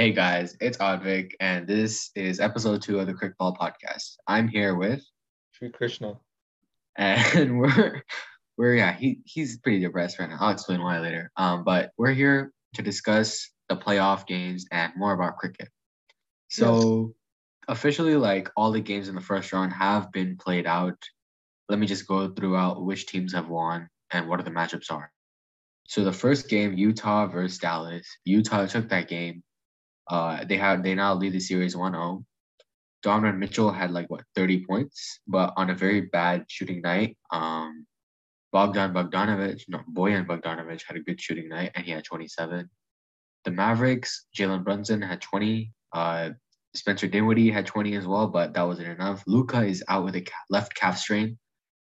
Hey guys, it's Advik, and this is episode two of the CricBall podcast. I'm here with, Sri Krishna. and we're we're yeah, he he's pretty depressed right now. I'll explain why later. Um, but we're here to discuss the playoff games and more about cricket. So officially, like all the games in the first round have been played out. Let me just go throughout which teams have won and what are the matchups are. So the first game, Utah versus Dallas. Utah took that game. Uh, they have they now lead the series 1-0. Donovan Mitchell had like what 30 points, but on a very bad shooting night, um, Bogdan Bogdanovic, no, Bojan Bogdanovic had a good shooting night and he had 27. The Mavericks, Jalen Brunson had 20. Uh, Spencer Dinwiddie had 20 as well, but that wasn't enough. Luka is out with a left calf strain.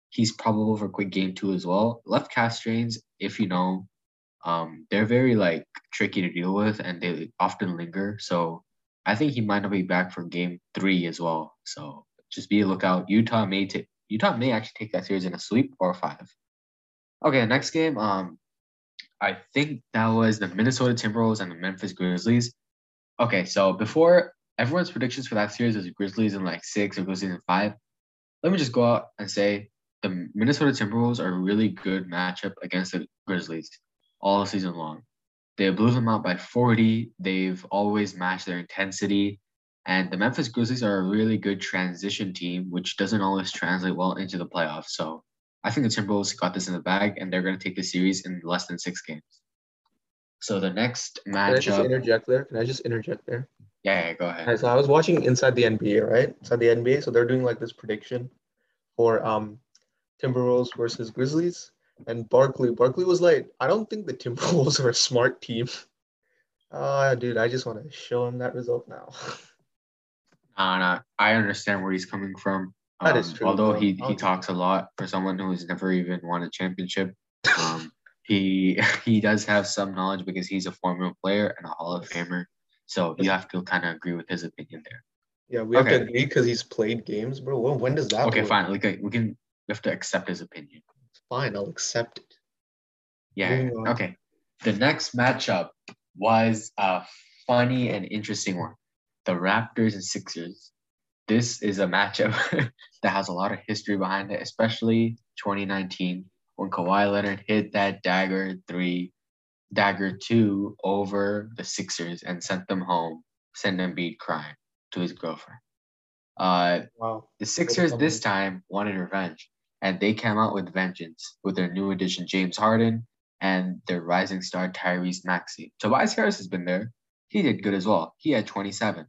He's probable for quick game two as well. Left calf strains, if you know, um, they're very like tricky to deal with and they often linger. So I think he might not be back for game three as well. So just be a lookout. Utah may take Utah may actually take that series in a sweep or a five. Okay, next game. Um, I think that was the Minnesota Timberwolves and the Memphis Grizzlies. Okay, so before everyone's predictions for that series was Grizzlies in like six or Grizzlies in five. Let me just go out and say the Minnesota Timberwolves are a really good matchup against the Grizzlies all season long. They blew them out by 40. They've always matched their intensity. And the Memphis Grizzlies are a really good transition team, which doesn't always translate well into the playoffs. So I think the Timberwolves got this in the bag, and they're going to take the series in less than six games. So the next match. Can I just interject there? Can I just interject there? Yeah, yeah, go ahead. Alright, so I was watching Inside the NBA, right? Inside the NBA. So they're doing like this prediction for um Timberwolves versus Grizzlies. And Barkley, Barkley was like, I don't think the Timberwolves are a smart team. Ah, dude, I just want to show him that result now. Uh, no, I understand where he's coming from. That is Um, true, Although though. he, he talks a lot for someone who's never even won a championship. Um, he he does have some knowledge because he's a former player and a Hall of Famer. So you have to kind of agree with his opinion there. Yeah, we have Okay. to agree because he's played games, bro. When, when does that Okay, work? fine. Like we can we have to accept his opinion. Fine, I'll accept it. Yeah. Okay. The next matchup was a funny and interesting one. The Raptors and Sixers. This is a matchup that has a lot of history behind it, especially 2019 when Kawhi Leonard hit that dagger three, dagger two over the Sixers and sent them home, sent Embiid crying to his girlfriend. Uh, Wow. the Sixers this time wanted revenge, and they came out with vengeance with their new addition James Harden and their rising star Tyrese Maxey. Tobias Harris has been there. He did good as well. He had 27.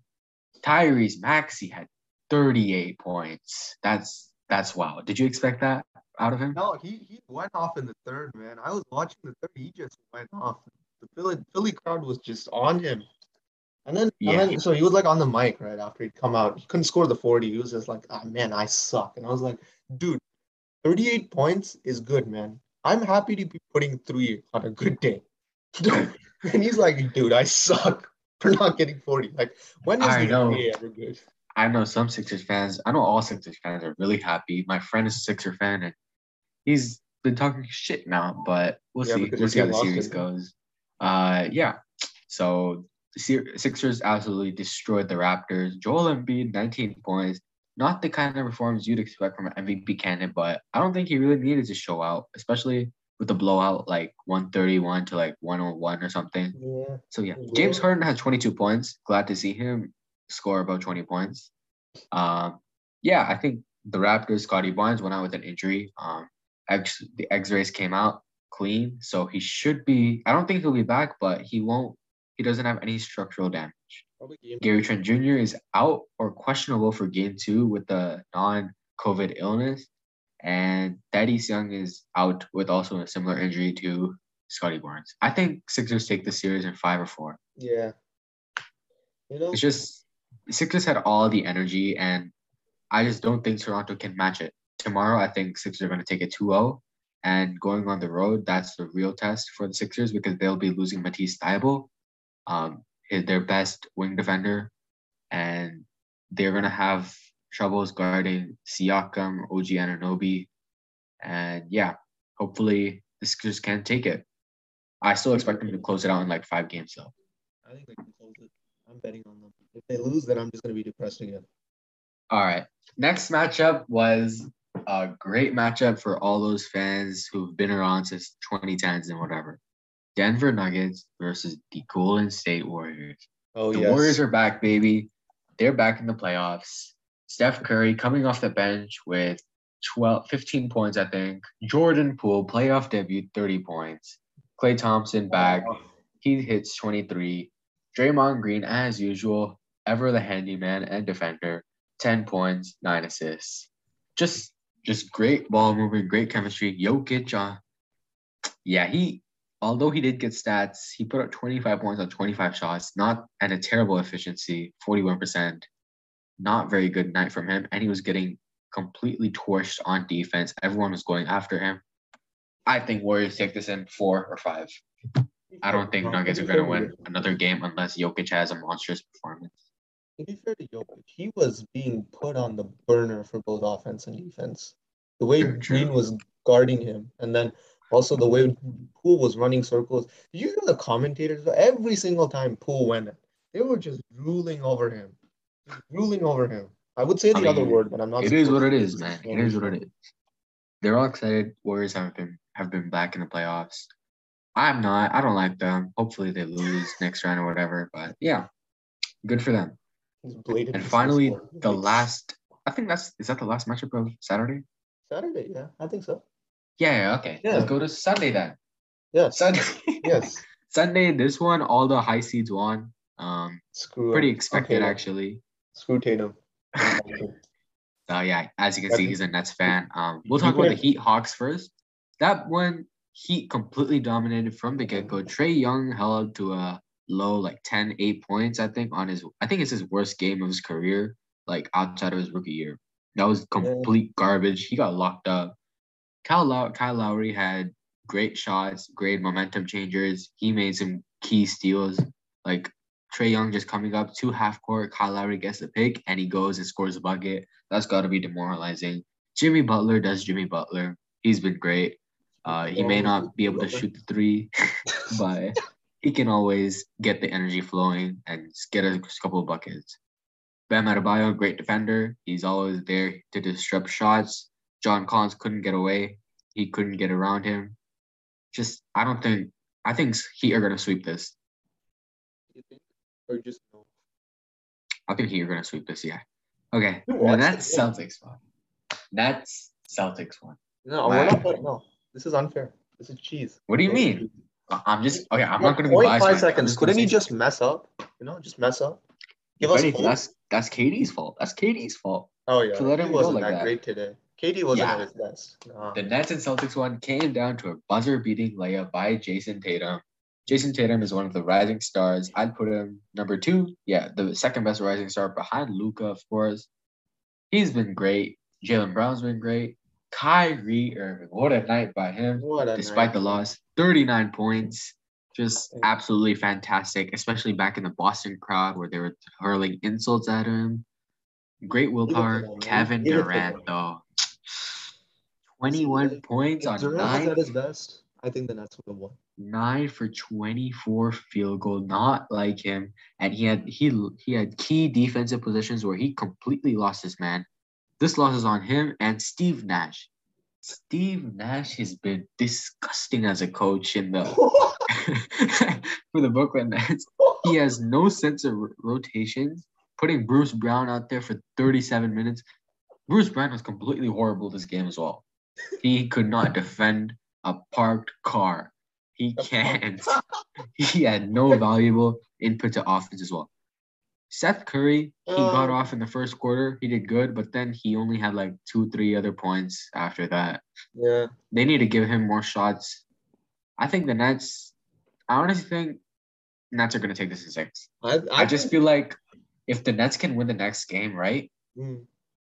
Tyrese Maxey had 38 points. That's that's wow. Did you expect that out of him? No, he, he went off in the third, man. I was watching the third. He just went off. The Philly, Philly crowd was just on him. And then, Yeah. and then, so he was like on the mic right after he'd come out. He couldn't score the 40. He was just like, ah, man, I suck. And I was like, dude, 38 points is good, man. I'm happy to be putting three on a good day. and he's like, dude, I suck for not getting 40. Like, when is I the know. NBA ever good? I know some Sixers fans. I know all Sixers fans are really happy. My friend is a Sixer fan, and he's been talking shit now. But we'll Yeah, see. We'll see how the series it. goes. Uh, yeah. So the Sixers absolutely destroyed the Raptors. Joel Embiid, 19 points. Not the kind of performance you'd expect from an MVP candidate, but I don't think he really needed to show out, especially with the blowout like 131 to like 101 or something. Yeah. So yeah, Yeah. James Harden has 22 points. Glad to see him score about 20 points. Um, yeah, I think the Raptors, Scottie Barnes went out with an injury. Um, X, the X-rays came out clean, so he should be. I don't think he'll be back, but he won't. He doesn't have any structural damage. Gary Trent Jr. is out or questionable for Game Two with the non-COVID illness, and Thaddeus Young is out with also a similar injury to Scottie Barnes. I think Sixers take the series in five or four. Yeah. You know, It's just Sixers had all the energy, and I just don't think Toronto can match it. Tomorrow, I think Sixers are going to take a 2 0. And going on the road, that's the real test for the Sixers because they'll be losing Matisse Thybulle, um, their best wing defender. And they're going to have troubles guarding Siakam, OG Anunoby. And yeah, hopefully the Sixers can take it. I still expect them to close it out in like five games, though. I think they can close it. I'm betting on them. If they lose, then I'm just gonna be depressed again. All right. Next matchup was a great matchup for all those fans who've been around since 2010s and whatever. Denver Nuggets versus the Golden State Warriors. Oh The yes. Warriors are back, baby. They're back in the playoffs. Steph Curry coming off the bench with 12, 15 points, I think. Jordan Poole, playoff debut, 30 points. Klay Thompson back. He hits 23. Draymond Green, as usual, ever the handyman and defender, 10 points, 9 assists. Just just great ball movement, great chemistry. Jokic, uh, yeah, he although he did get stats, he put up 25 points on 25 shots, not at a terrible efficiency, 41%. Not very good night from him. And he was getting completely torched on defense. Everyone was going after him. I think Warriors take this in four or five. I don't think Nuggets are going to win another game unless Jokic has a monstrous performance. To be fair to Jokic, he was being put on the burner for both offense and defense. The way. Green was guarding him, and then also the way Poole was running circles. Did you hear the commentators? Every single time Poole went, they were just ruling over him, just ruling over him. I would say I the other word, but I'm not. It is what it is, man. It is what it is. They're all excited. Warriors have been have been back in the playoffs. I'm not. I don't like them. Hopefully they lose next round or whatever. But yeah, good for them. And finally, the last. I think that's is that the last matchup of Saturday. Saturday, yeah, I think so. Yeah. yeah okay. Yeah. Let's go to Sunday then. Yes, Sunday. yes. Sunday. This one, all the high seeds won. Um, Screw. pretty expected Okay, actually. Screw Tatum. So yeah, as you can see, he's a Nets fan. Um, we'll talk about the. Heat Hawks first. That one, Heat completely dominated from the get go. Trae Young held to a low like 10, 8 points, I think, on his I think it's his worst game of his career, like outside of his rookie year. That was complete garbage. He got locked up. Kyle, Low- Kyle Lowry had great shots, great momentum changers. He made some key steals. Like Trae Young just coming up to half court, Kyle Lowry gets the pick and he goes and scores a bucket. That's got to be demoralizing. Jimmy Butler does Jimmy Butler. He's been great. Uh, he may not be able to shoot the three, but he can always get the energy flowing and get a couple of buckets. Bam Adebayo, great defender. He's always there to disrupt shots. John Collins couldn't get away. He couldn't get around him. Just, I don't think, I think Heat are going to sweep this. You think? Or just no? I think Heat are going to sweep this, yeah. Okay, You the watched Nets it, yeah. Celtics one. Nets Celtics one. No, we're not. playing- No, this is unfair. This is cheese. What do you mean? I'm just, okay, I'm Yeah, not going to be biased. Five right now. I'm seconds. Couldn't he just mess up? You know, just mess up. Give us hope. that's, that's KD's fault. That's KD's fault. Oh yeah, to let he him wasn't like that, that. great today. KD wasn't Yeah. at his best. The Nets and Celtics one came down to a buzzer beating layup by Jayson Tatum. Jayson Tatum is one of the rising stars. I'd put him number two. Yeah, the second best rising star behind Luka, of course. He's been great. Jaylen Brown's been great. Kyrie Irving, what a night by him. What a Despite night. the loss, 39 points. Just absolutely fantastic, especially back in the Boston crowd where they were hurling insults at him. Great willpower. Kevin Give it to Durant, though. 21 points If on Durant nine, at his best, I think the Nets would have won. nine for 24 field goal, not like him. And he had he he had key defensive positions where he completely lost his man. This loss is on him and Steve Nash. Steve Nash has been disgusting as a coach in the for the Brooklyn Nets. He has no sense of rotations. Putting Bruce Brown out there for 37 minutes. Bruce Brown was completely horrible this game as well. He could not defend a parked car. He can't. He had no valuable input to offense as well. Seth Curry, he got Uh. off in the first quarter. He did good, but then he only had like two, three other points after that yeah. they need to give him more shots. I think the Nets. I honestly think Nets are going to take this in six. I, I, just think- feel like if the Nets can win the next game, right? Mm,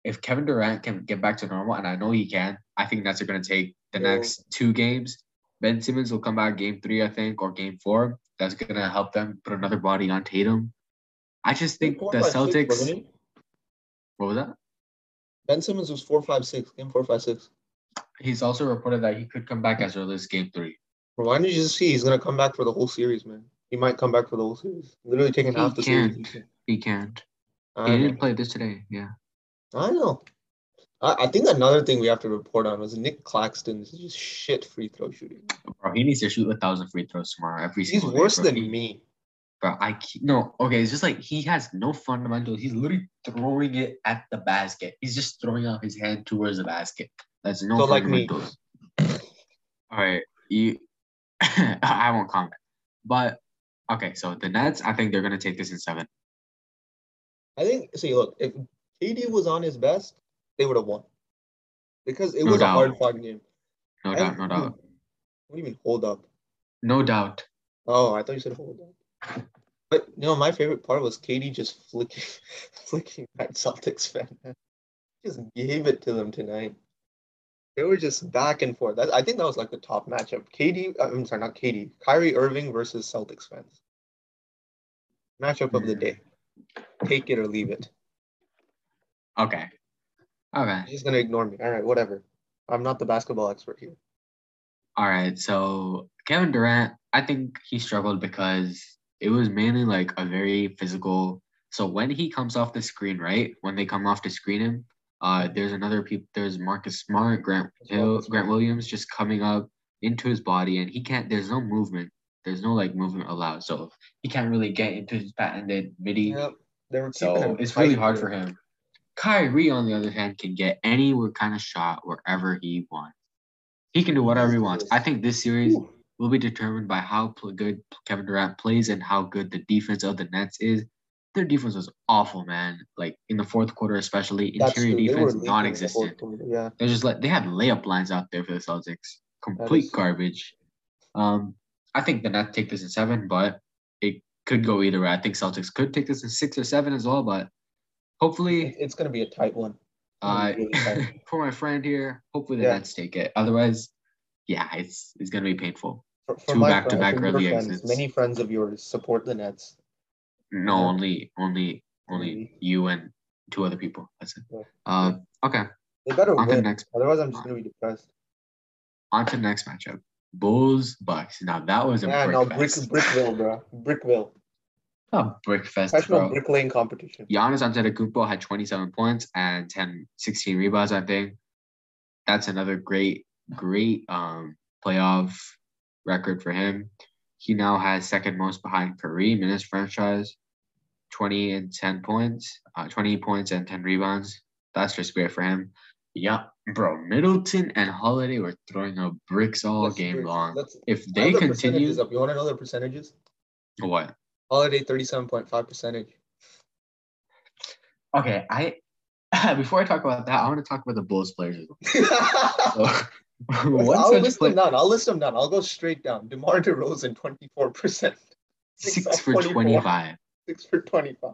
If Kevin Durant can get back to normal, and I know he can, I think are going to take the Yeah. next two games. Ben Simmons will come back game three, I think, or game four. That's going to help them put another body on Tatum. I just think four, the five, Celtics. wasn't? What was that? Ben Simmons was four five six. Game four five six. He's also reported that he could come back as early as game three. Bro, why didn't you just see he's gonna come back for the whole series, man? He might come back for the whole series. Literally taking He half the can't. series. he can't. I He didn't play this today. Yeah. I know. I, I think another thing we have to report on was Nick Claxton's just shit free throw shooting. Bro, he needs to shoot a thousand free throws tomorrow. Every He's single day, worse bro. than He- me. Bro, I no. Okay, it's just like he has no fundamentals. He's literally throwing it at the basket. He's just throwing out his hand towards the basket. That's no So, like me. fundamentals. All right, you. I won't comment, but okay. So the Nets, I think they're gonna take this in seven. I think. See, look, if KD was on his best, they would have won because it No was a hard fought game. No I- doubt, no doubt, What do you mean hold up? no doubt. Oh, I thought you said hold up. But you know, my favorite part was KD just flicking, flicking that Celtics fan. Just gave it to them tonight. They were just back and forth. That, I think that was like the top matchup. KD, uh, I'm sorry, not Katie. Kyrie Irving versus Celtics fans. Matchup of the Hmm. day. Take it or leave it. Okay, okay. He's gonna ignore me. All right, whatever. I'm not the basketball expert here. All right, so Kevin Durant, I think he struggled because it was mainly like a very physical. So when he comes off the screen, right? When they come off to screen him, uh, there's another people. There's Marcus Smart, Grant Hill, Grant Williams just coming up into his body, and he can't. There's no movement. There's no like movement allowed, so he can't really get into his patented midi. Yep. They were So it's really hard for him. Kyrie, on the other hand, can get any kind of shot wherever he wants. He can do whatever he wants. I think this series will be determined by how good Kevin Durant plays and how good the defense of the Nets is. Their defense was awful, man. Like in the fourth quarter, especially interior. Defense the non-existent. quarter, Yeah. They just like they had layup lines out there for the Celtics. Complete garbage. Um, I think the Nets take this in seven, but it could go either way. I think Celtics could take this in six or seven as well, but hopefully It's gonna be a tight one. uh, Really tight. for my friend here, hopefully the Yeah. Nets take it. Otherwise, yeah, it's it's gonna be painful. For, for Two my back-to-back friends, early friends, exits. Many friends of yours support the Nets. No, Yeah. only only only you and two other people. That's it. Yeah. Uh, okay. They better On to the win. next Otherwise, I'm just gonna be depressed. on to the next matchup. Bulls Bucks. Now that was a Yeah, brick no, Brick. Brickville, bro. Brickville. A brick fest, Professional bricklaying competition. Giannis Antetokounmpo had 27 points and 10, 16 rebounds. I think that's another great, great um playoff record for him. He now has second most behind Kareem in his franchise, 20 and 10 points, uh, 20 points and 10 rebounds. That's just great for him. Yeah, bro. Middleton and Holiday were throwing up bricks all Let's- game let's- long. let's- If they the continue, up. You want to know the percentages? what? Holiday 37.5 percentage. Okay, I before I talk about that, I want to talk about the Bulls players. So, I'll list play- them down. I'll list them down. I'll go straight down. DeMar DeRozan, 24%. six for 24. 25. 6 for 25.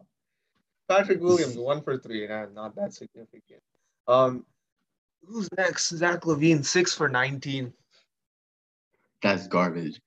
Patrick Williams, 1 for 3. Nah, not that significant. Um, Who's next? Zach LaVine, 6 for 19. That's garbage.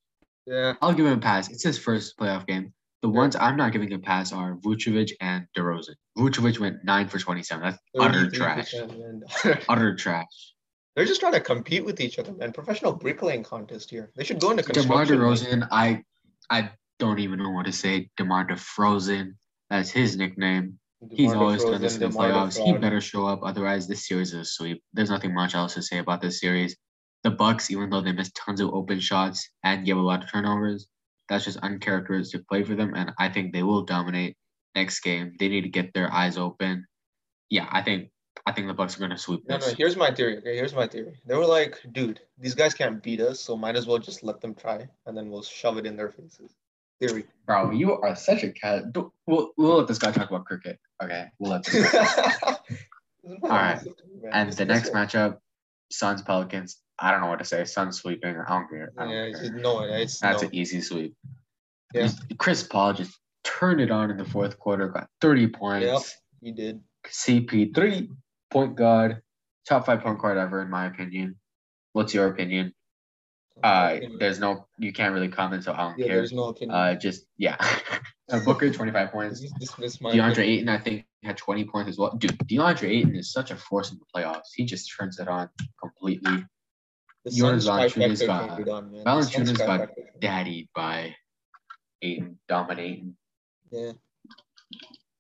Yeah. I'll give him a pass. It's his first playoff game. The ones I'm not giving a pass are Vucevic and DeRozan. Vucevic went 9 for 27. That's utter trash. Utter trash. They're just trying to compete with each other, man. Professional bricklaying contest here. They should go into DeMar construction. DeRozan, I I don't even know what to say. DeMar DeFrozen. That's his nickname. He's DeMar always done this in the DeMar playoffs. He better show up. Otherwise, this series is a sweep. There's nothing much else to say about this series. The Bucks, even though they missed tons of open shots and gave a lot of turnovers, that's just uncharacteristic play for them. And I think they will dominate next game. They need to get their eyes open. Yeah, I think I think the Bucks are gonna sweep No, this. no, here's my theory. Okay, here's my theory. They were like, dude, these guys can't beat us, so might as well just let them try, and then we'll shove it in their faces. Theory. Bro, you are such a cat. We'll, we'll let this guy talk about cricket. Okay, we'll let this guy. All right. And the next matchup, Suns Pelicans. I don't know what to say. Suns sweeping. I don't care. I don't Yeah, care. no, it's That's no. an easy sweep. Yeah. Chris Paul just turned it on in the fourth quarter, got 30 points. Yep. He did. CP3, point guard, top five point guard ever, in my opinion. What's your opinion? Uh, there's no, you can't really comment, so I don't yeah, care. there's no opinion. Uh, just, yeah. Uh, Booker, 25 points. My DeAndre opinion. Ayton, I think, had 20 points as well. Dude, DeAndre Ayton is such a force in the playoffs. He just turns it on completely. The Jonas Valanciunas got- turned it on, man. The Suns Valanciunas got daddied by Ayton dominating. Yeah.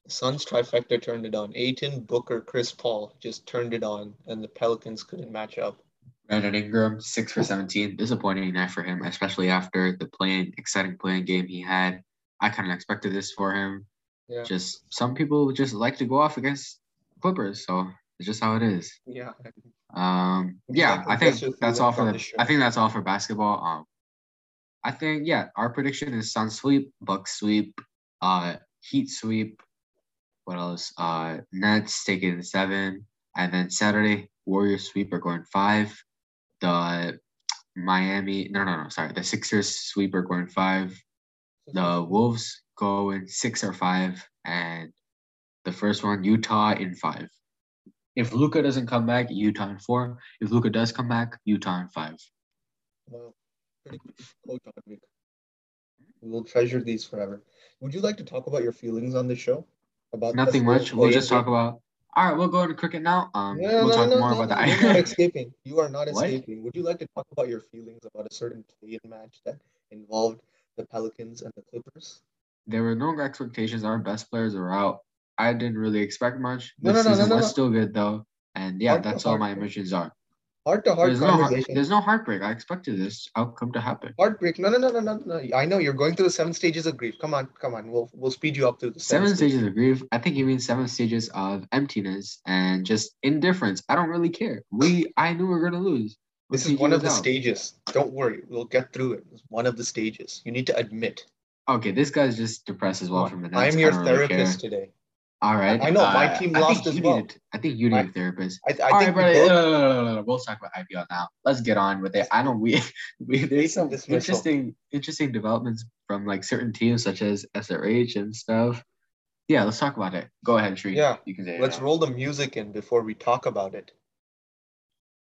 Suns trifecta turned it on. Ayton, Booker, Chris Paul just turned it on, and the Pelicans couldn't match up. Brandon Ingram, six for 17. Disappointing night for him, especially after the playing exciting playing game he had. I kind of expected this for him. Yeah. Just some people just like to go off against Clippers, so it's just how it is. Yeah. Um, yeah, I think that's all for the. show? I think that's all for basketball. Um, I think yeah, our prediction is Sun sweep, Bucks sweep, uh, Heat sweep. What else? Uh, Nets taking seven, and then Saturday Warriors sweep are going five. The Miami, no, no, no, sorry, the Sixers sweep are going five. The Wolves go in six or five, and the first one Utah in five. If Luka doesn't come back, Utah in four. If Luka does come back, Utah in five. Wow. Pretty cool coach on Vic. We will treasure these forever. Would you like to talk about your feelings on this show? About Nothing much. We'll just talk about. All right, we'll go to cricket now. Um, No, we'll no, talk no, more about no, You're not that. escaping. You are not What? escaping. Would you like to talk about your feelings about a certain play-in match that involved the Pelicans and the Clippers? there were no expectations. Our best players are out. I didn't really expect much. No, This no, no, season no, no, was no. still good though, and yeah, Heart that's all my emotions are. Heart to heart There's no, conversation. there's no heartbreak. I expected this outcome to happen. Heartbreak. No, no, no, no, no, no. I know you're going through the seven stages of grief. Come on, come on. We'll we'll speed you up through the Seven stages of grief. I think you mean seven stages of emptiness and just indifference. I don't really care. We, I knew we were gonna lose. This is one of the out. stages. Don't worry, we'll get through it. It's one of the stages. You need to admit. Okay, this guy's just depressed as well from the I'm your I don't really therapist today. All right. I know, my uh, team lost as well. Needed, I think you need I- a therapist. I, I All think right, we no, no, no. We'll talk about IPL now. Let's get on with it. I know we, we there's some interesting, interesting developments from like certain teams such as SRH and stuff. Yeah, let's talk about it. Go ahead, Shree. Yeah, you can say. Let's roll the music in before we talk about it.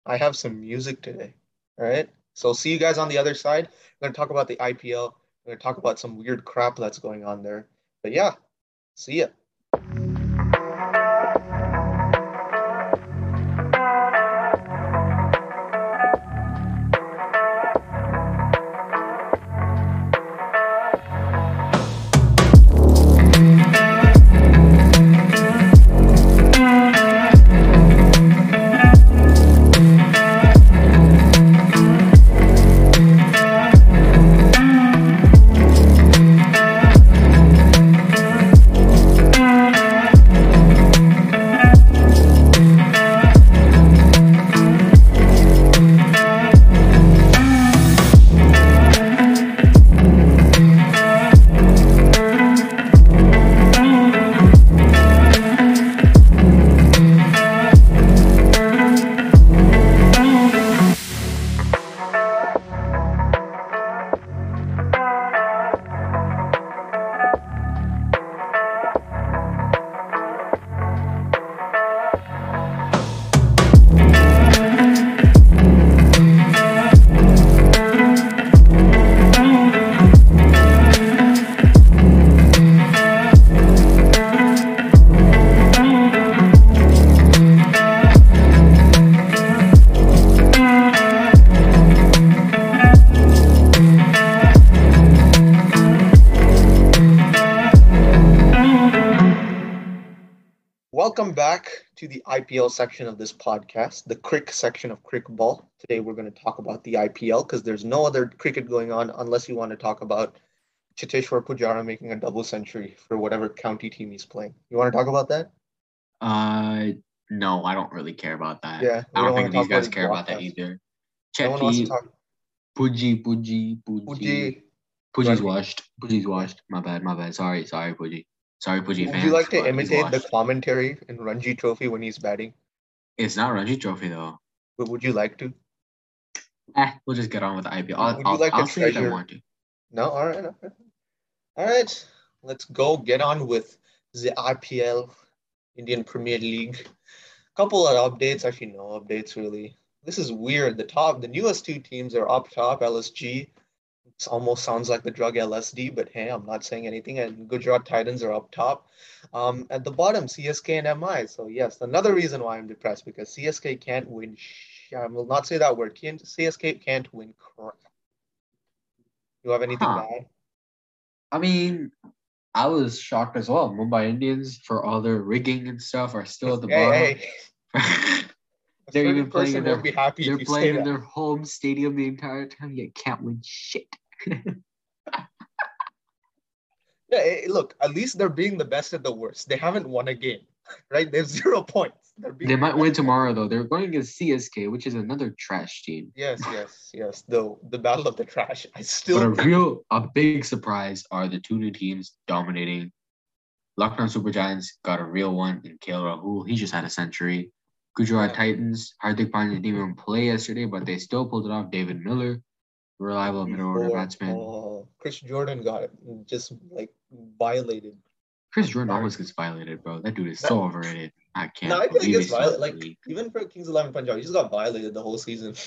I have some music today. All right. So see you guys on the other side. We're gonna talk about the IPL. We're gonna talk about some weird crap that's going on there. But yeah, see ya. Welcome back to the IPL section of this podcast, the crick section of crick ball. Today we're going to talk about the IPL because there's no other cricket going on unless you want to talk about Cheteshwar Pujara making a double century for whatever county team he's playing. You want to talk about that? Uh, no, I don't really care about that. Yeah, I don't don't think these about guys care about that either. No one wants to talk. Puji, Puji, Puji. Puji, Puji's washed. Puji's washed. My bad, my bad. Sorry, sorry, Puji. Sorry, Puji would fans. you like to imitate the commentary in Ranji Trophy when he's batting? It's not Ranji Trophy though. Would would you like to? Eh, we'll just get on with the IPL. I'll, Would you I'll, like to I'll say if I want to. No, all right, all right. All right, let's go get on with the IPL, Indian Premier League. Couple of updates, actually no updates really. This is weird. The top, the newest two teams are up top. LSG. It almost sounds like the drug LSD, but hey, I'm not saying anything. And Gujarat Titans are up top. Um, at the bottom, CSK and MI. So yes, another reason why I'm depressed because CSK can't win. Sh- I will not say that word. Can't, CSK can't win crap. You have anything Huh. to add? I mean, I was shocked as well. Mumbai Indians, for all their rigging and stuff, are still at the bottom. Hey, hey. They're even playing in their be happy they're if you say playing in that. their home stadium the entire time, yet can't win shit. Yeah, eh, look, at least they're being the best at the worst. They haven't won a game, right? They have zero points. They the might win tomorrow though. They're going against CSK, which is another trash team. Yes, yes, yes. The the battle of the trash. I still. But a real, a big surprise are the two new teams dominating. Lucknow Super Giants got a real one in KL Rahul. He just had a century. Gujarat Yeah. Titans, Hardik Pandya didn't even play yesterday, but they still pulled it off. David Miller, reliable middle order batsman. Uh, oh, Chris Jordan got it, just like violated. Chris Jordan always gets violated, bro. That dude is so overrated. I can't. No, I think he believe gets he's still in violated. Like league. even for Kings Eleven Punjab, he just got violated the whole season.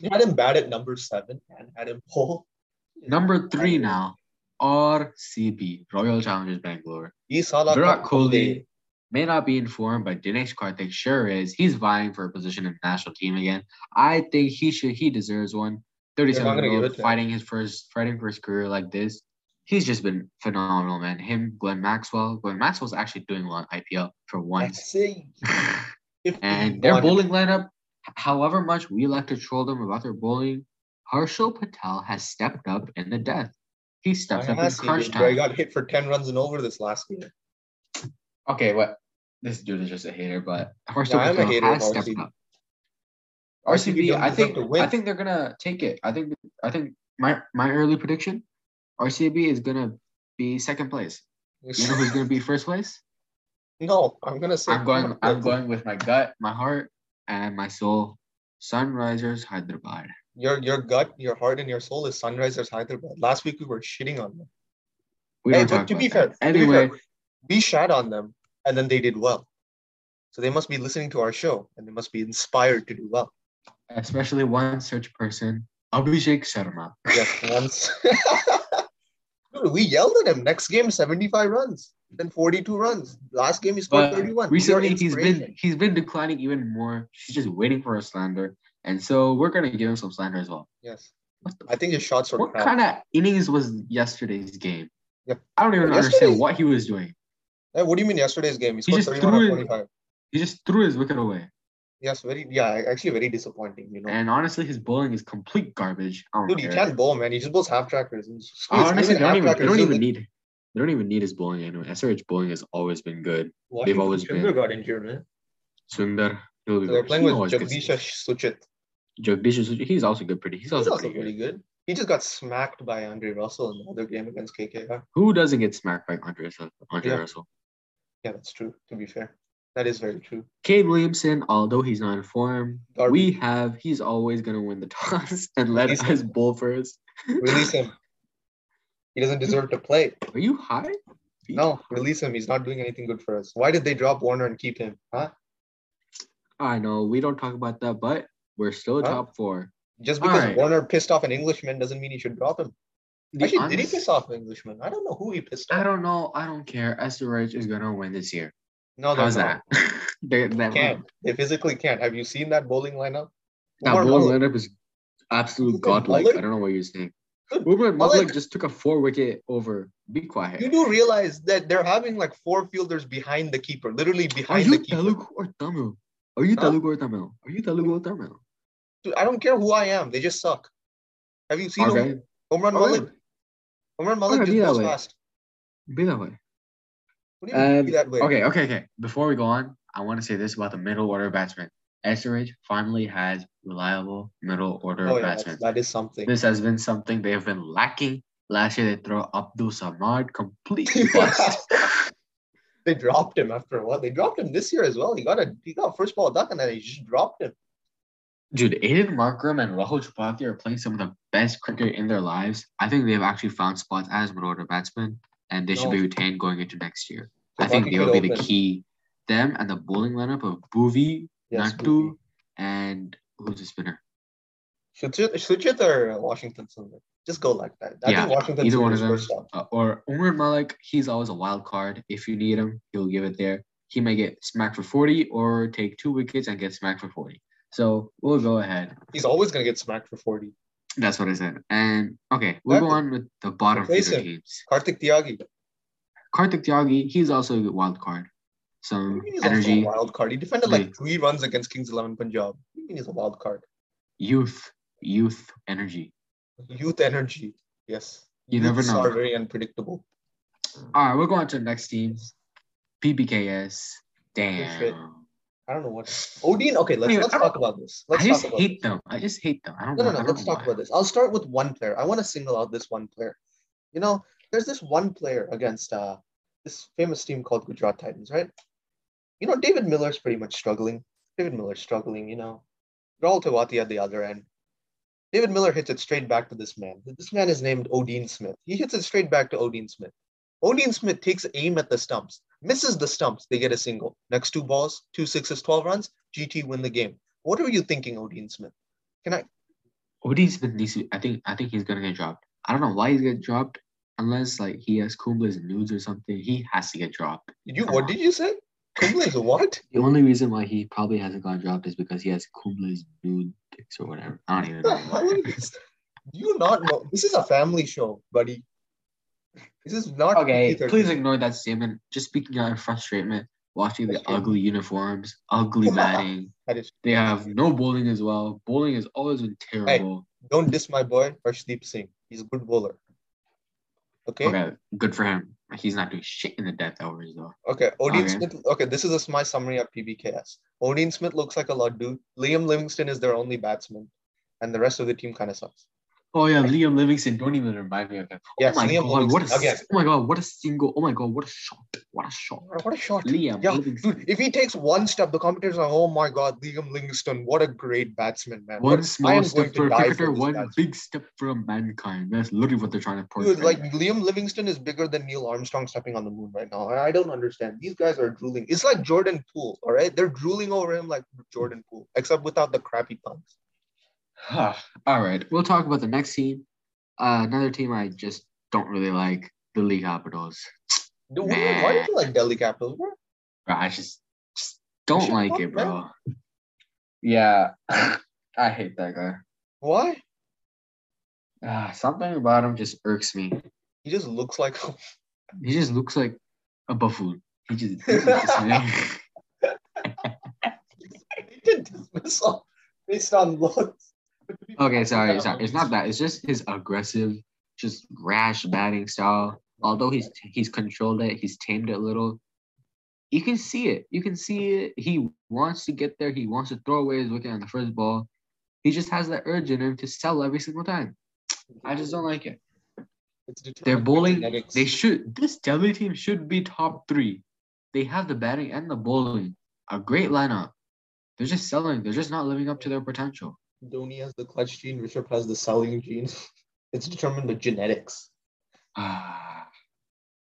You had him bad at number seven and had him pull. number three now, RCB, Royal Challengers Bangalore. He saw that Virat Kohli may not be informed, but Dinesh Karthik sure is. He's vying for a position in the national team again. I think he should. He deserves one. They're 37 not gonna year old it to him. fighting his first fighting for his career like this. He's just been phenomenal, man. Him, Glenn Maxwell. Glenn Maxwell's actually doing well in IPL for once. Let's see. and their bowling lineup, however much we like to troll them about their bowling, Harshal Patel has stepped up in the death. He stepped up in crunch He got hit for 10 runs and over this last game. Okay, what? This dude is just a hater, but Harshal No, I'm a Patel has stepped up. RCB I think. I think they're gonna take it. I think I think my my early prediction, RCB is gonna be second place. You know who's gonna be first place? no, I'm gonna say I'm going I'm going with my gut, my heart, and my soul. Sunrisers Hyderabad. Your your gut, your heart, and your soul is Sunrisers Hyderabad. Last week we were shitting on them. We Hey, talk to be fair, to be fair, we shat on them, and then they did well. So they must be listening to our show, and they must be inspired to do well. Especially one such person, Abhishek Sharma. Yes, once. Dude, we yelled at him. Next game, 75 runs, then 42 runs. Last game, he scored but 31. Recently, he's been he's been declining even more. She's just waiting for a slander. And so we're gonna give him some slander as well. Yes. The I think his shots were What crap. kind of innings was yesterday's game? Yep. I don't even understand what he was doing. Hey, what do you mean yesterday's game? He just 31 or threw 25. He just threw his wicket away. Yes, very yeah, actually very disappointing, you know. And honestly, his bowling is complete garbage. Dude, he can't bowl, man. He just bowls half trackers. Squeeze- oh, Honestly, they don't even, they don't even need they don't even need his bowling anyway. SRH bowling has always been good. Washington always Sundar been- got injured, man. Sundar, he'll be So they're playing with Jagadeesha Suchith. Jagdish, is- he's also good. Pretty. He's He's also, also pretty good. good. He just got smacked by Andre Russell in the other game against KKR. Who doesn't get smacked by Andre, Russell- Andre Yeah. Russell? Yeah, that's true. To be fair, that is very true. Kane Williamson, although he's not in form, Garbage. we have he's always gonna win the toss and let Release us bowl first. Release him. He doesn't deserve to play. Are you high? No, release him. He's not doing anything good for us. Why did they drop Warner and keep him? Huh? I know we don't talk about that, but we're still Huh? top four. Just because Alright. Warner pissed off an Englishman doesn't mean you should drop him. The Actually, did he piss off an Englishman? I don't know who he pissed off. I don't know. I don't care. SRH is gonna win this year. No, How's not. that? they, that Can't. They physically can't. Have you seen that bowling lineup? that Umar bowling Malik- lineup is absolute godlike. I don't know what you're saying. Umar Malik- Malik just took a four wicket over. Be quiet. You do realize that they're having like four fielders behind the keeper, literally behind the keeper. Are you Telugu or Tamil? Are you Huh? Telugu or Tamil? Are you Telugu or Tamil? Dude, I don't care who I am. They just suck. Have you seen Okay. Umar Oh, Malik? Umar Malik just goes fast. Be that way. What do you mean Um, that? Okay, okay, okay. Before we go on, I want to say this about the middle order batsmen. SRH finally has reliable middle order Oh, yeah, batsmen. that is something. This has been something they have been lacking. Last year they throw Abdul Samad completely bust. they dropped him after a while. They dropped him this year as well. He got a he got first ball duck and then they just dropped him. Dude, Aiden Markram and Rahul Tripathi are playing some of the best cricket in their lives. I think they've actually found spots as middle order batsmen, and they should be retained going into next year. I think they will could be the key. Them and the bowling lineup of Bhuvi, Yes, Nattu, and who's the spinner? Suchith, or Washington Sundar. Just go like that. I Yeah, think Washington either one of them. Uh, or Umar Malik, he's always a wild card. If you need him, he'll give it there. He may get smacked for 40 or take two wickets and get smacked for 40. So we'll go ahead. He's always gonna get smacked for 40. That's what I said. And okay, we'll go on with the bottom feeder teams. Karthik Tyagi. Karthik Tyagi, he's also a good wild card. Some He's also a energy, wild card. He defended like Wait. three runs against Kings Eleven Punjab. What do you mean he's a wild card? youth, youth, energy. Youth energy. Yes. You never Youths know. Are very unpredictable. All right, we're going to the next team. PBKS. Damn. I don't know what. Odean. Okay, let's let's talk about this. Let's I just talk about hate them. I just hate them. I don't No, no, know. no. Don't Let's talk why. about this. I'll start with one player. I want to single out this one player. You know, there's this one player against uh this famous team called Gujarat Titans, right? You know, David Miller's pretty much struggling. David Miller's struggling. You know, Rahul Tewatia at the other end. David Miller hits it straight back to this man. This man is named Odean Smith. He hits it straight back to Odean Smith. Odean Smith takes aim at the stumps, misses the stumps. They get a single. Next two balls, two sixes, 12 runs. GT win the game. What are you thinking, Odean Smith? Can I? Odean Smith needs to. I think. I think he's gonna get dropped. I don't know why he's getting dropped. Unless like he has Kumble's nudes or something, he has to get dropped. Did you what did you say? Kumble's what? The only reason why he probably hasn't gone dropped is because he has Kumble's nude pics or whatever. I don't even know. hell this? Do you not know? This is a family show, buddy. This is not Okay, please ignore that statement. Just speaking out of frustration, watching the ugly uniforms, ugly batting. They have no bowling as well. Bowling has always been terrible. Don't diss my boy Harshdeep Singh. He's a good bowler. Okay. Okay. Okay, good for him. He's not doing shit in the death overs though. Odean Okay. Smith. Okay, this is a, my summary of PBKS. Odean Smith looks like a lot dude. Liam Livingstone is their only batsman, and the rest of the team kind of sucks. Oh yeah, Liam Livingstone. Don't even remind me of him. Oh yes, oh my Liam god, what a again. oh my god, what a single. Oh my god, what a shot! What a shot! What a shot! Liam Yeah, Livingstone. dude. If he takes one step, the commentators are, "Oh my God, Liam Livingstone! What a great batsman, man! One What- small step for a cricketer, one batsman." big step for mankind. That's literally what they're trying to portray. Dude, like Liam Livingstone is bigger than Neil Armstrong stepping on the moon right now. I I don't understand. These guys are drooling. It's like Jordan Poole, all right? They're drooling over him like Jordan Poole, except without the crappy puns. All right, we'll talk about the next team. Uh, another team I just don't really like, the Delhi Capitals. Dude, what do you- why do you like Delhi Capitals, bro? Bro, I just, just don't like fuck it, bro. Yeah, I hate that guy. Why? Ah, something about him just irks me. He just looks like He just looks like a buffoon. He just, he just dismissal based on looks. Okay, sorry, sorry. It's not that. It's just his aggressive, just rash batting style. Although he's he's controlled it, he's tamed it a little. You can see it. You can see it. He wants to get there. He wants to throw away his wicket on the first ball. He just has that urge in him to sell every single time. I just don't like it. It's They're bowling. genetics. They should. This Delhi team should be top three. They have the batting and the bowling. A great lineup. They're just selling. They're just not living up to their potential. Dhoni has the clutch gene. Rishabh has the selling gene. It's determined by genetics. Ah.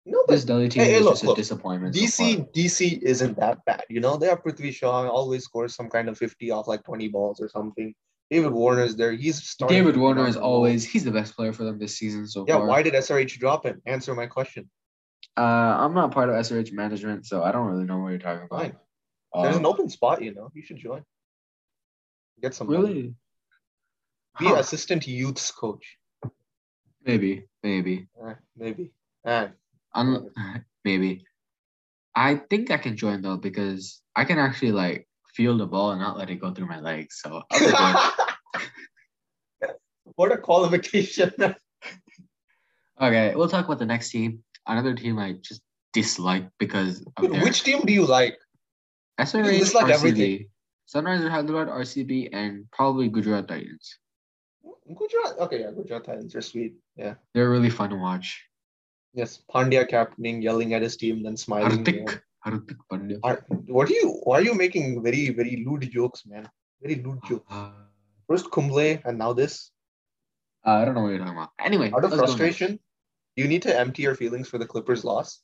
No, but This Delhi team Hey, is look, just look. a disappointment. so. DC DC isn't that bad. You know, they have Prithvi Shaw always scores some kind of 50 off like 20 balls or something. David Warner is there. He's starting David Warner is always he's the best player for them this season so Yeah, far. why did SRH drop him? Answer my question. Uh, I'm not part of SRH management, so I don't really know what you're talking about. Fine. There's Um, an open spot, you know. You should join. Get some really? Be Huh, assistant youths coach. maybe, maybe, Eh, maybe. Eh, Un- maybe. I think I can join though because I can actually like feel the ball and not let it go through my legs. So I'll be good. what a qualification. okay, we'll talk about the next team. Another team I just dislike because of Dude, their which team do you like? SRH, dislike RCB, everything. Sunrisers Hyderabad, RCB, and probably Gujarat Titans. Gujarat. Okay, yeah, Gujarat Titans are sweet. Yeah. They're really fun to watch. Yes, Pandya captaining, yelling at his team, then smiling. Hardik, Hardik Pandya. Are, what are you? Why are you making very very lewd jokes, man? Very lewd jokes. Uh, First Kumble and now this. I don't know what you're talking about. Anyway, Out of frustration, you need to empty your feelings for the Clippers' loss.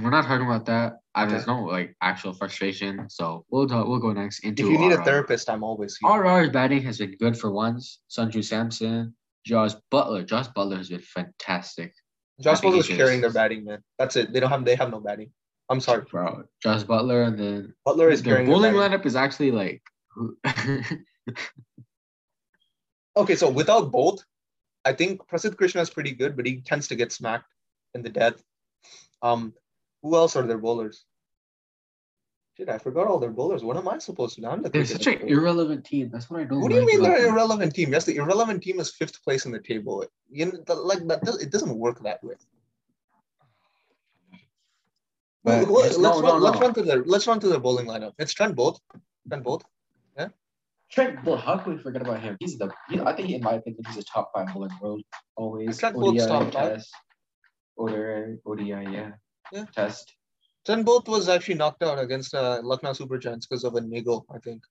We're not talking about that. I there's no like actual frustration. So we'll talk, we'll go next into If you need a therapist, I'm always here. RR's batting has been good for once. Sanju Samson, Josh Buttler. Josh Buttler has been fantastic, Josh Buttler's carrying their batting, man. That's it. They don't have. They have no batting. I'm sorry. bro. Josh Buttler and then Buttler is their bowling lineup is actually like. Okay, so without both, I think Prasidh Krishna is pretty good, but he tends to get smacked in the death. Um, who else are their bowlers? Shit, I forgot all their bowlers. What am I supposed to know? I'm the They're such an irrelevant team. That's what I don't. What do you like mean they're an irrelevant team? Yes, the irrelevant team is fifth place in the table. You know, like that. It doesn't work that way. But let's no, run, no, let's no. run to the let's run to the bowling lineup. It's Trent Boult. Trent Boult. Yeah. Trent Boult, how can we forget about him? He's the. He, I think, in my opinion, he's a top five bowler in the world. Always. Trent Boult's top five. ODI, ODI, yeah. Yeah. Test. Trent Boult was actually knocked out against uh, Lucknow Super Giants because of a niggle, I think.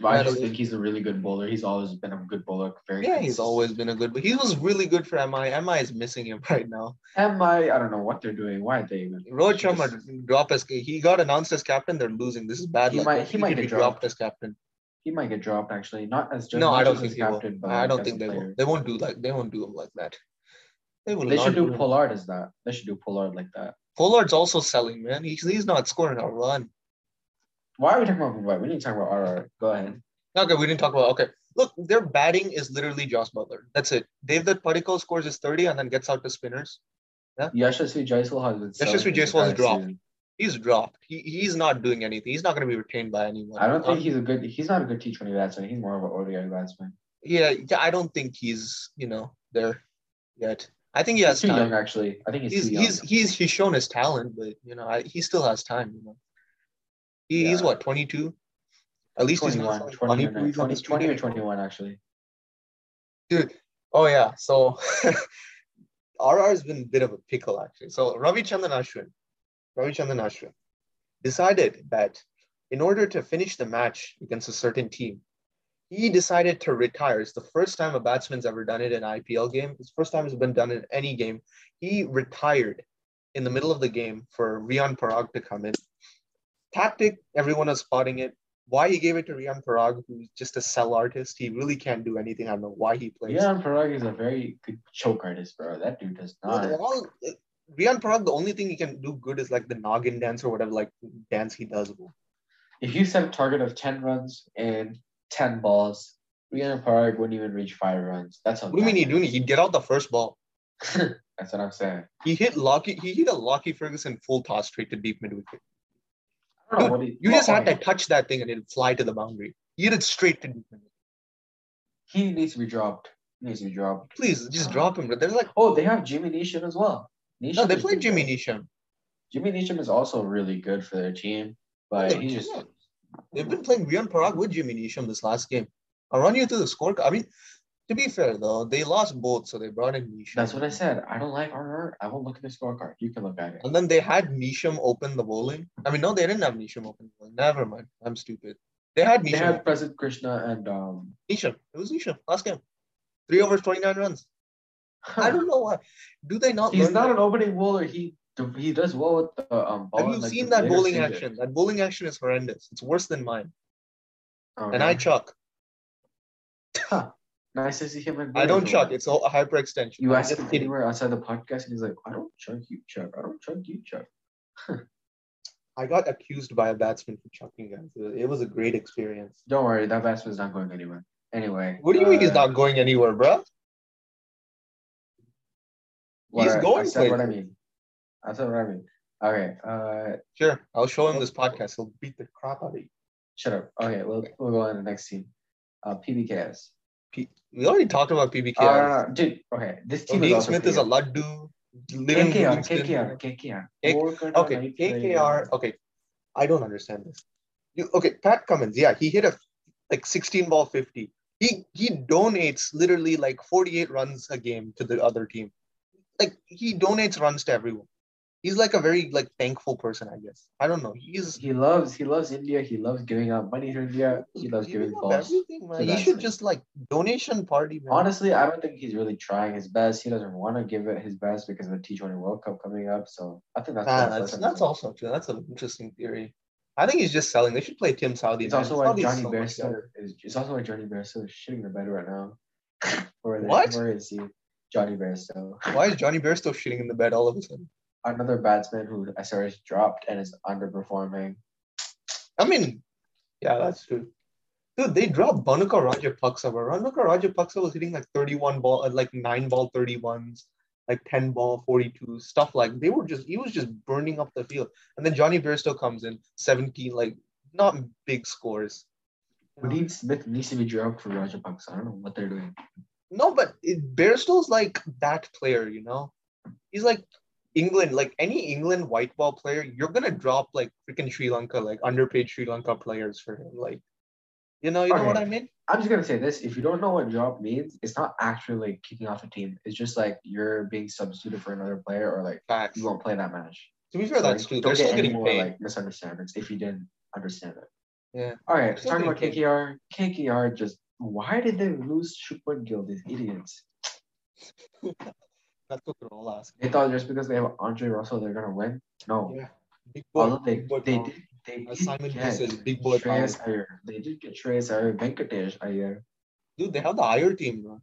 But I just think he's a really good bowler. He's always been a good bowler. Very. Yeah, he's always been a good, but he was really good for MI. MI is missing him right now. MI, I don't know what they're doing. Why are they even? Rohit Just- Sharma drop as he got announced as captain. They're losing. This is bad. He luck. might- he might get be dropped. as captain. He might get dropped actually, not as just No, I don't think as he will. captain, but I don't think they will. They won't do like they won't do him like that. They They should do. Pollard as that. They should do Pollard like that. Pollard's also selling, man. He's he's not scoring a run. Why are we talking about Mumbai? We need to talk about RR. Go ahead. Okay, we didn't talk about okay. Look, their batting is literally Jos Buttler. That's it. Devdutt Padikkal scores his 30 and then gets out to spinners. Yeah. Yashasvi Jaiswal has been. Yashasvi Jaiswal entire dropped. season. He's dropped. He he's not doing anything. He's not going to be retained by anyone. I don't think Um, he's a good. He's not a good T20 batsman. He's more of an ODI batsman. Yeah, yeah, I don't think he's you know there yet. I think he He's has too time. young, actually. I think he's, He's too young. he's he's he's shown his talent, but you know I, he still has time. You know, he, he's what 22. At least he's 21, not 20, or 20, 20, 20 or 21, actually. Dude, oh yeah. So RR has been a bit of a pickle actually. So Ravichandran Ashwin, Ravichandran Ashwin decided that in order to finish the match against a certain team, he decided to retire. It's the first time a batsman's ever done it in an IPL game. It's the first time it's been done in any game. He retired in the middle of the game for Rian Parag to come in. Tactic, everyone is spotting it. Why he gave it to Rian Parag, who's just a sell artist, he really can't do anything. I don't know why he plays. Rian Parag is a very good choke artist, bro. That dude does not. they're all- uh, Rian Parag, the only thing he can do good is like the noggin dance or whatever, like dance he does. If you set a target of 10 runs and 10 balls, Rian Parag wouldn't even reach five runs. That's how What do you mean he doing? He'd get out the first ball. That's what I'm saying. He hit Lockie. He hit a Lockie Ferguson full toss straight to deep mid wicket. Know Dude, what he, You just had to touch that thing and it'd fly to the boundary. He hit it straight to deep mid. He needs to be dropped. He needs to be dropped. Please just drop him. But They're like, Oh, they have Jimmy Neesham as well. Neesham no, they play good, Jimmy. Neesham. Jimmy Neesham is also really good for their team, but Yeah, he just yeah. They've been playing Rian Parag with Jimmy Neesham this last game. I'll run you through the score. I mean, to be fair though, they lost both, so they brought in Neesham. that's what I said. I don't like RR. I won't look at the scorecard. You can look at it. And then they had Neesham open the bowling. I mean, no, they didn't have Neesham open the bowling. Never mind. I'm stupid. They had They Neesham. had Prasidh Krishna and um Neesham. It was Neesham last game. Three overs, 29 runs. I don't know why. Do they not He's not that? an opening bowler. He he does well with the um ball. Have you like, seen that bowling action? That bowling action is horrendous. It's worse than mine. Okay. And I chuck. Nice to see him. I don't chuck. It's a a hyperextension. You ask him anywhere outside the podcast, and he's like, "I don't chuck, you chuck. I don't chuck, you chuck." I got accused by a batsman for chucking, guys. It was a great experience. Don't worry, that batsman's not going anywhere. Anyway. What do you mean he's uh, not going anywhere, bro? he's going I said what I mean. Said what I mean. Okay. Uh, Sure. I'll show him this podcast. He'll beat the crap out of you. shut up. Okay, we'll we'll go on to the next team. Uh, PBKS. P- we already talked about PBK. Uh, no, no, dude. Okay, this team is Dean also Smith is a. Laddu. Living KKR, Livingstone. KKR, KKR. Okay, KKR. Okay, I don't understand this. You okay? Pat Cummins, yeah, he hit a like 16 ball 50. He he donates literally like 48 runs a game to the other team. Like he donates runs to everyone. He's like a very like thankful person, I guess. I don't know. He's He loves he loves India. He loves giving out money to India. He loves giving balls. everything, man. He should just like donation party, man. Honestly, I don't think he's really trying his best. He doesn't want to give it his best because of the T20 World Cup coming up. So I think that's that's, that's, also true. That's an interesting theory. I think he's just selling. They should play Tim Southee. It's man. also why Johnny so better. is. It's also why Jonny Bairstow is shitting the bed right now. Where What? Where is he? Jonny Bairstow. Why is Jonny Bairstow shitting in the bed all of a sudden? Another batsman who SRS dropped and is underperforming. I mean, yeah, that's true. Dude, they dropped Bhanuka Rajapaksa, but Bhanuka Rajapaksa was hitting like 31 ball, uh, like nine ball 31s. like 10 ball, 42, stuff like they were just he was just burning up the field. And then Jonny Bairstow comes in, 17, like not big scores. Dean Smith needs to be dropped for Rajapaksa. I don't know what they're doing. No, but it, like that player, you know. He's like England, like any England white ball player, you're gonna drop like freaking Sri Lanka, like underpaid Sri Lanka players for him. Like, you know, you know what I mean? I'm just gonna say this: if you don't know what drop means, it's not actually like kicking off a team. It's just like you're being substituted for another player, or like Facts. you won't play that match. To be fair, So, that's like, true. Don't They're get still any getting more paid. like misunderstandings if you didn't understand it. Yeah. All right, talking about getting KKR. KKR just why did they lose Shubman Gill? These idiots. That's what they're all asking. They thought just because they have Andre Russell, they're gonna win. No. Yeah. Big boy. Although they big boy they power. did they As did Simon get big boy power. They did get Shreyas Iyer, Venkatesh Iyer. Dude, they have the Iyer team, bro.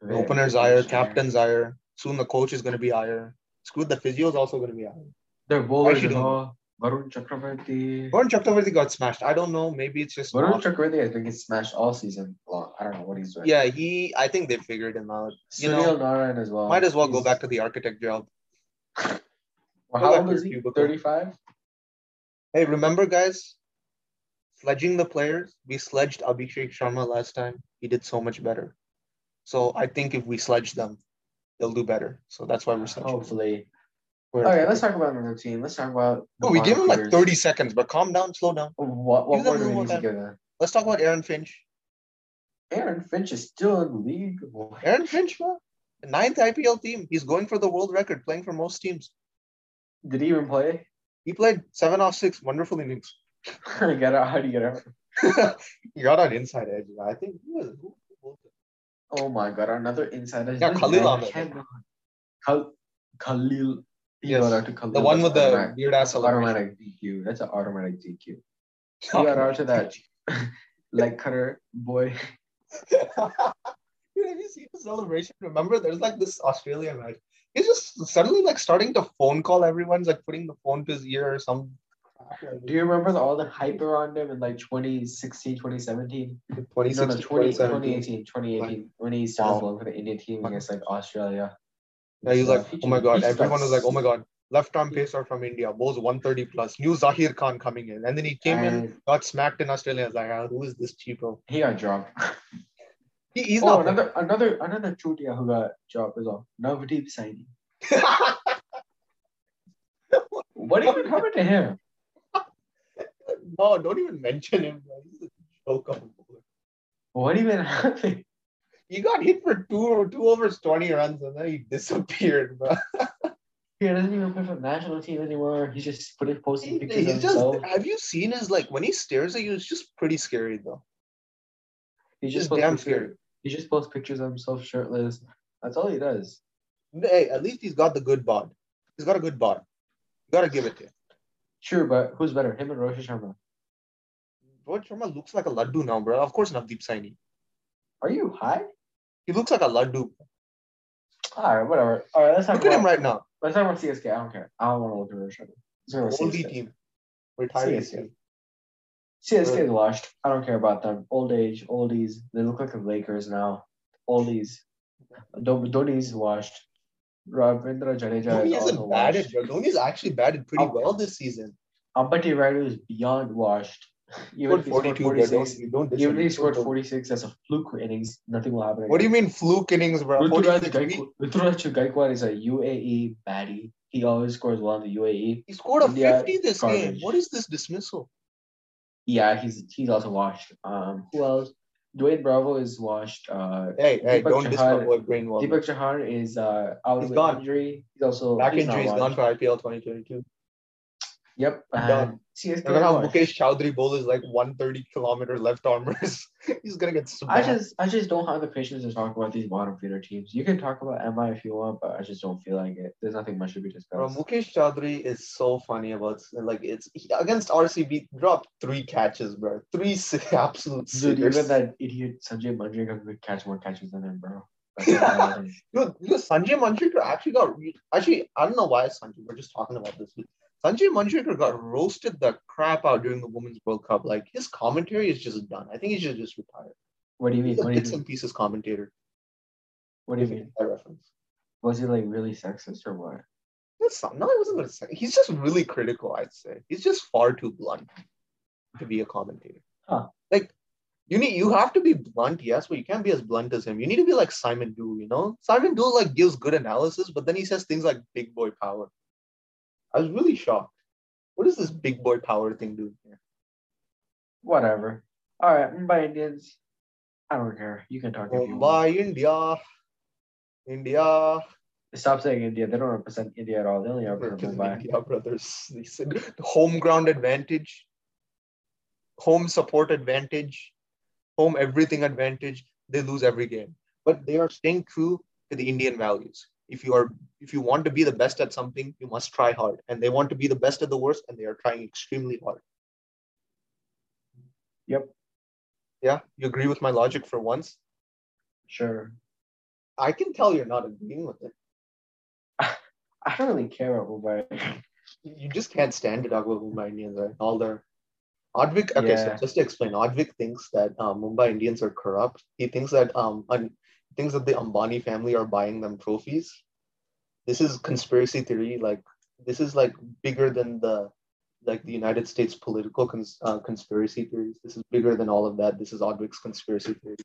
The opener's Iyer, captain's Iyer. Soon the coach is gonna be Iyer. Screw the physio is also gonna be Iyer. Their bowlers Actually, as don't well. Varun Chakravarti. Varun Chakravarti got smashed. I don't know. Maybe it's just Varun Chakravarti has been getting smashed all season long. I don't know what he's doing. Yeah, he. I think they figured him out. You know, Narayan as well. might as well go back to the architect job. Well, how old is he? 35? Hey, remember, guys? Sledging the players. We sledged Abhishek Sharma last time. He did so much better. So I think if we sledge them, they'll do better. So that's why we're sledging. Hopefully. We're- Okay, let's talk about another team. Let's talk about. Oh, we give him like 30 seconds, but calm down, slow down. What, what more do we need to give them? Let's talk about Aaron Finch. Aaron Finch is still in the league. What? Aaron Finch, man. The ninth IPL team. He's going for the world record, playing for most teams. Did he even play? He played seven off six, wonderful innings. get out. How do you get out? he got on inside edge. I think who was who, who, Oh my god, another insider. Yeah, Khalil Ahmed. Khal- Khalil. He Yes, out to Khalil. the one with the weird ass automatic DQ. That's an automatic DQ. He got out to that leg cutter boy. Dude, have you seen the celebration? Remember, there's like this Australia match. He's just suddenly like starting to phone call everyone's like putting the phone to his ear or some. Do you remember the, all the hype around him in like 2016, 2017? No, no, 2016, 20, 2017. 2018, 2018, when he started Wow. for the Indian team against like Australia. He's like, oh my god. Everyone was like, oh my god. Left arm pacer from India, bowls 130 plus. New Zaheer Khan coming in. And then he came in, got smacked in Australia. I was like, ah, who is this cheapo? He got dropped. He, he's oh, not another another another Chutia who got dropped as well. Navdeep Saini. What even happened to him? no, don't even mention him. bro. He's a joke of a bowler. What even happened? He got hit for two two overs, 20 runs, and then he disappeared, bro. He doesn't even play for the national team anymore. He's just put it posting He- pictures of he's just himself. have you seen his like when he stares at you, it's just pretty scary though. He He's just just damn pictures- scary. He just posts pictures of himself shirtless. That's all he does. Hey, at least he's got the good bod. He's got a good bod. You gotta give it to him. Sure, but who's better, him and Rohit Sharma? Rohit Sharma looks like a laddu now, bro. Of course, Navdeep Saini. Are you high? He looks like a laddu. All right, whatever. All right, let's talk Look at him right now. let's talk about CSK. I don't care. I don't want to look at Rohit Sharma. Let's talk about Oldie CSK. team. Retired CSK. team. CSK is washed. I don't care about them. Old age, oldies. They look like the Lakers now. Oldies. Dhoni's washed. Ravindra Jadeja Dhoni is hasn't batted, washed. bro. Dhoni's actually batted pretty Oh. well this season. Ambati Rayudu is beyond washed. Even if he scored 42, bro. 46, Don't, don't even if he scored 46, that's a fluke innings. Nothing will happen. What do you mean fluke innings, bro? Ruturaj 46 we- Gaikwad, is a UAE baddie. He always scores well in the UAE. He scored a India 50 this game. What is this dismissal? Yeah, he's he's also washed. Um, who else? Dwayne Bravo is washed. Uh, Hey, hey, Deepak don't my boy Greenwald. Deepak Chahar is uh, out He's with gone. injury. He's also Back he's injury is gone for IPL 2022. Yep. Done. And CSK They're gonna have. Mukesh Choudhary bowl is like 130 kilometer left armers. He's gonna get smashed. I smashed. just I just don't have the patience to talk about these bottom feeder teams. You can talk about MI if you want, but I just don't feel like it. There's nothing much to be discussed. Bro. Mukesh Choudhary is so funny about like it's he, against RCB dropped three catches, bro. Three si- absolute Dude, sitters. even that idiot Sanjay Manjrekar could catch more catches than him, bro. That's what Dude, Sanjay Manjrekar actually got re- actually I don't know why Sanjay. We're just talking about this. Sanjay Manjrekar got roasted the crap out during the Women's World Cup. Like his commentary is just done. I think he should just retire. what do you mean? He's a What bits and pieces commentator. What do you mean? that reference? Was he like really sexist or what? That's not, no, he wasn't gonna say. He's just really critical, I'd say. He's just far too blunt to be a commentator. Huh. Like you need you have to be blunt, yes, but you can't be as blunt as him. You need to be like Simon Doull, you know? Simon Doull like gives good analysis, but then he says things like big boy power. I was really shocked. What is this big boy power thing doing here? Whatever. All right, Mumbai Indians. I don't care. You can talk if you. Mumbai, India. India. Stop saying India. They don't represent India at all. They only represent Mumbai. India, brothers. They said home ground advantage, home support advantage, home everything advantage. They lose every game. But they are staying true to the Indian values. If you are if you want to be the best at something, you must try hard. And they want to be the best at the worst, and they are trying extremely hard. Yep. Yeah, you agree with my logic for once? Sure. I can tell you're not agreeing with it. I don't really care about Mumbai. You just can't stand to talk about Mumbai Indians, right? All their Advik, okay, so just to explain, Advik thinks that um, Mumbai Indians are corrupt. He thinks that um, un- thinks that the Ambani family are buying them trophies. This is conspiracy theory. Like this is like bigger than the like the United States political cons- uh, conspiracy theories. This is bigger than all of that. This is Advik's conspiracy theory.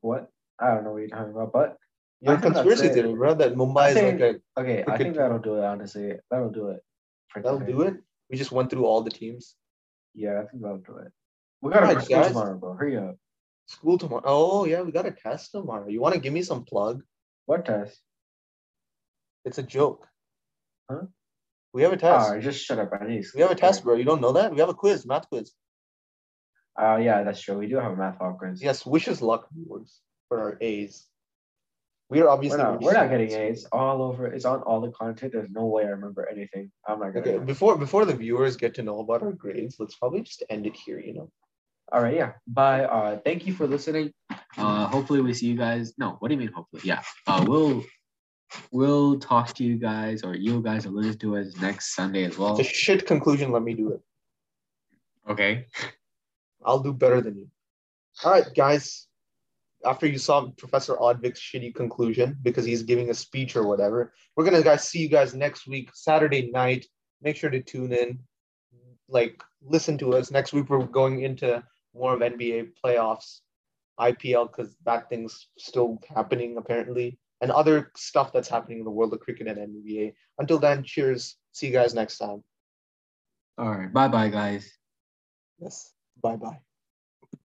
What? I don't know what you're talking about, but Your think conspiracy theory, bro. That Mumbai I is like a okay, I think that'll do it. Honestly, that'll do it. that'll do it. We just went through all the teams. Yeah, I think that'll do it. We gotta Alright, go school guys. tomorrow, bro. Hurry up. School tomorrow. Oh yeah, we got a test tomorrow. You want to give me some plug? What test? It's a joke. Huh? We have a test. Alright, just shut up. I need. We have a test, bro. You don't know that? We have a quiz, math quiz. Uh, yeah, that's true. We do have a math hall quiz. Yes, wish us luck, viewers, for our A's. We are obviously We're not, we're not getting A's all over. It's on all the content. There's no way I remember anything. I'm not gonna. Okay, before before the viewers get to know about our grades, let's probably just end it here. You know. All right, yeah. Bye. Uh, thank you for listening. Uh, hopefully we see you guys. No, what do you mean? Hopefully, yeah. Uh, we'll we'll talk to you guys, or you guys will listen to us next Sunday as well. It's a shit conclusion. Let me do it. Okay. I'll do better than you. All right, guys. After you saw Professor Advik's shitty conclusion because he's giving a speech or whatever, we're gonna guys see you guys next week, Saturday night. Make sure to tune in. Like, listen to us. Next week we're going into more of NBA playoffs, IPL, because that thing's still happening apparently, and other stuff that's happening in the world of cricket and NBA. Until then, cheers. See you guys next time. All right. Bye, bye, guys. Yes. Bye bye.